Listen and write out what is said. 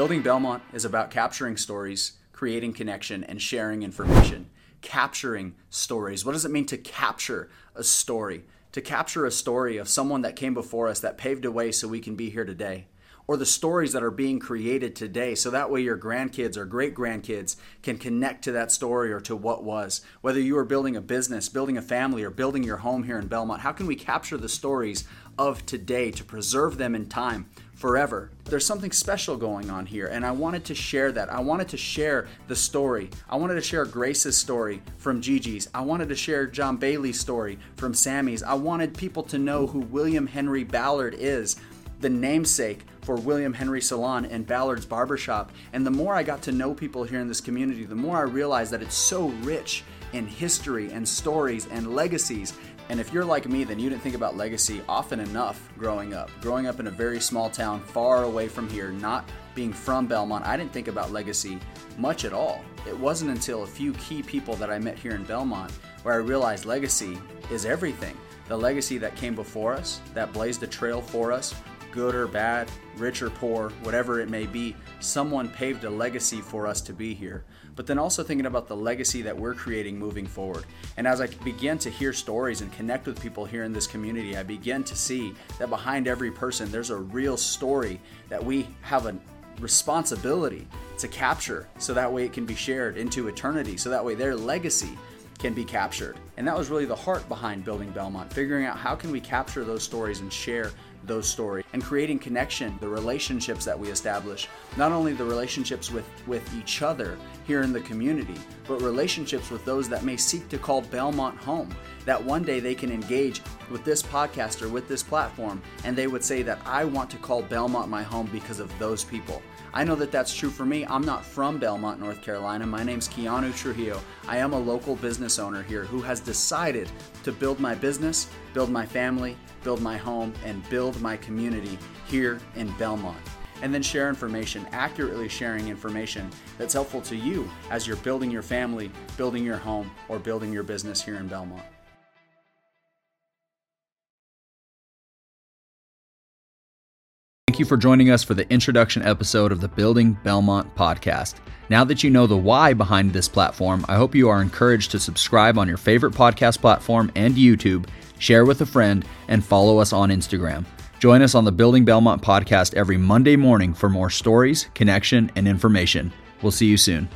Building Belmont is about capturing stories, creating connection, and sharing information. Capturing stories. What does it mean to capture a story? To capture a story of someone that came before us that paved a way so we can be here today or the stories that are being created today. So that way, your grandkids or great grandkids can connect to that story or to what was. Whether you are building a business, building a family, or building your home here in Belmont, how can we capture the stories of today to preserve them in time? Forever. There's something special going on here, and I wanted to share that. I wanted to share the story. I wanted to share Grace's story from Gigi's. I wanted to share John Bailey's story from Sammy's. I wanted people to know who William Henry Ballard is the namesake for William Henry Salon and Ballard's Barbershop. And the more I got to know people here in this community, the more I realized that it's so rich in history and stories and legacies. And if you're like me, then you didn't think about legacy often enough growing up. Growing up in a very small town far away from here, not being from Belmont, I didn't think about legacy much at all. It wasn't until a few key people that I met here in Belmont where I realized legacy is everything. The legacy that came before us, that blazed a trail for us, good or bad, rich or poor, whatever it may be, someone paved a legacy for us to be here. But then also thinking about the legacy that we're creating moving forward. And as I begin to hear stories and connect with people here in this community, I begin to see that behind every person, there's a real story that we have a responsibility to capture so that way it can be shared into eternity, so that way their legacy can be captured. And that was really the heart behind building Belmont, figuring out how can we capture those stories and share those stories and creating connection, the relationships that we establish, not only the relationships with, with each other here in the community, but relationships with those that may seek to call Belmont home. That one day they can engage with this podcaster, with this platform, and they would say that I want to call Belmont my home because of those people. I know that that's true for me. I'm not from Belmont, North Carolina. My name's Keanu Trujillo. I am a local business owner here who has decided to build my business, build my family, build my home, and build my community here in Belmont. And then share information, accurately sharing information that's helpful to you as you're building your family, building your home, or building your business here in Belmont. Thank you for joining us for the introduction episode of the Building Belmont podcast. Now that you know the why behind this platform, I hope you are encouraged to subscribe on your favorite podcast platform and YouTube, share with a friend, and follow us on Instagram. Join us on the Building Belmont podcast every Monday morning for more stories, connection, and information. We'll see you soon.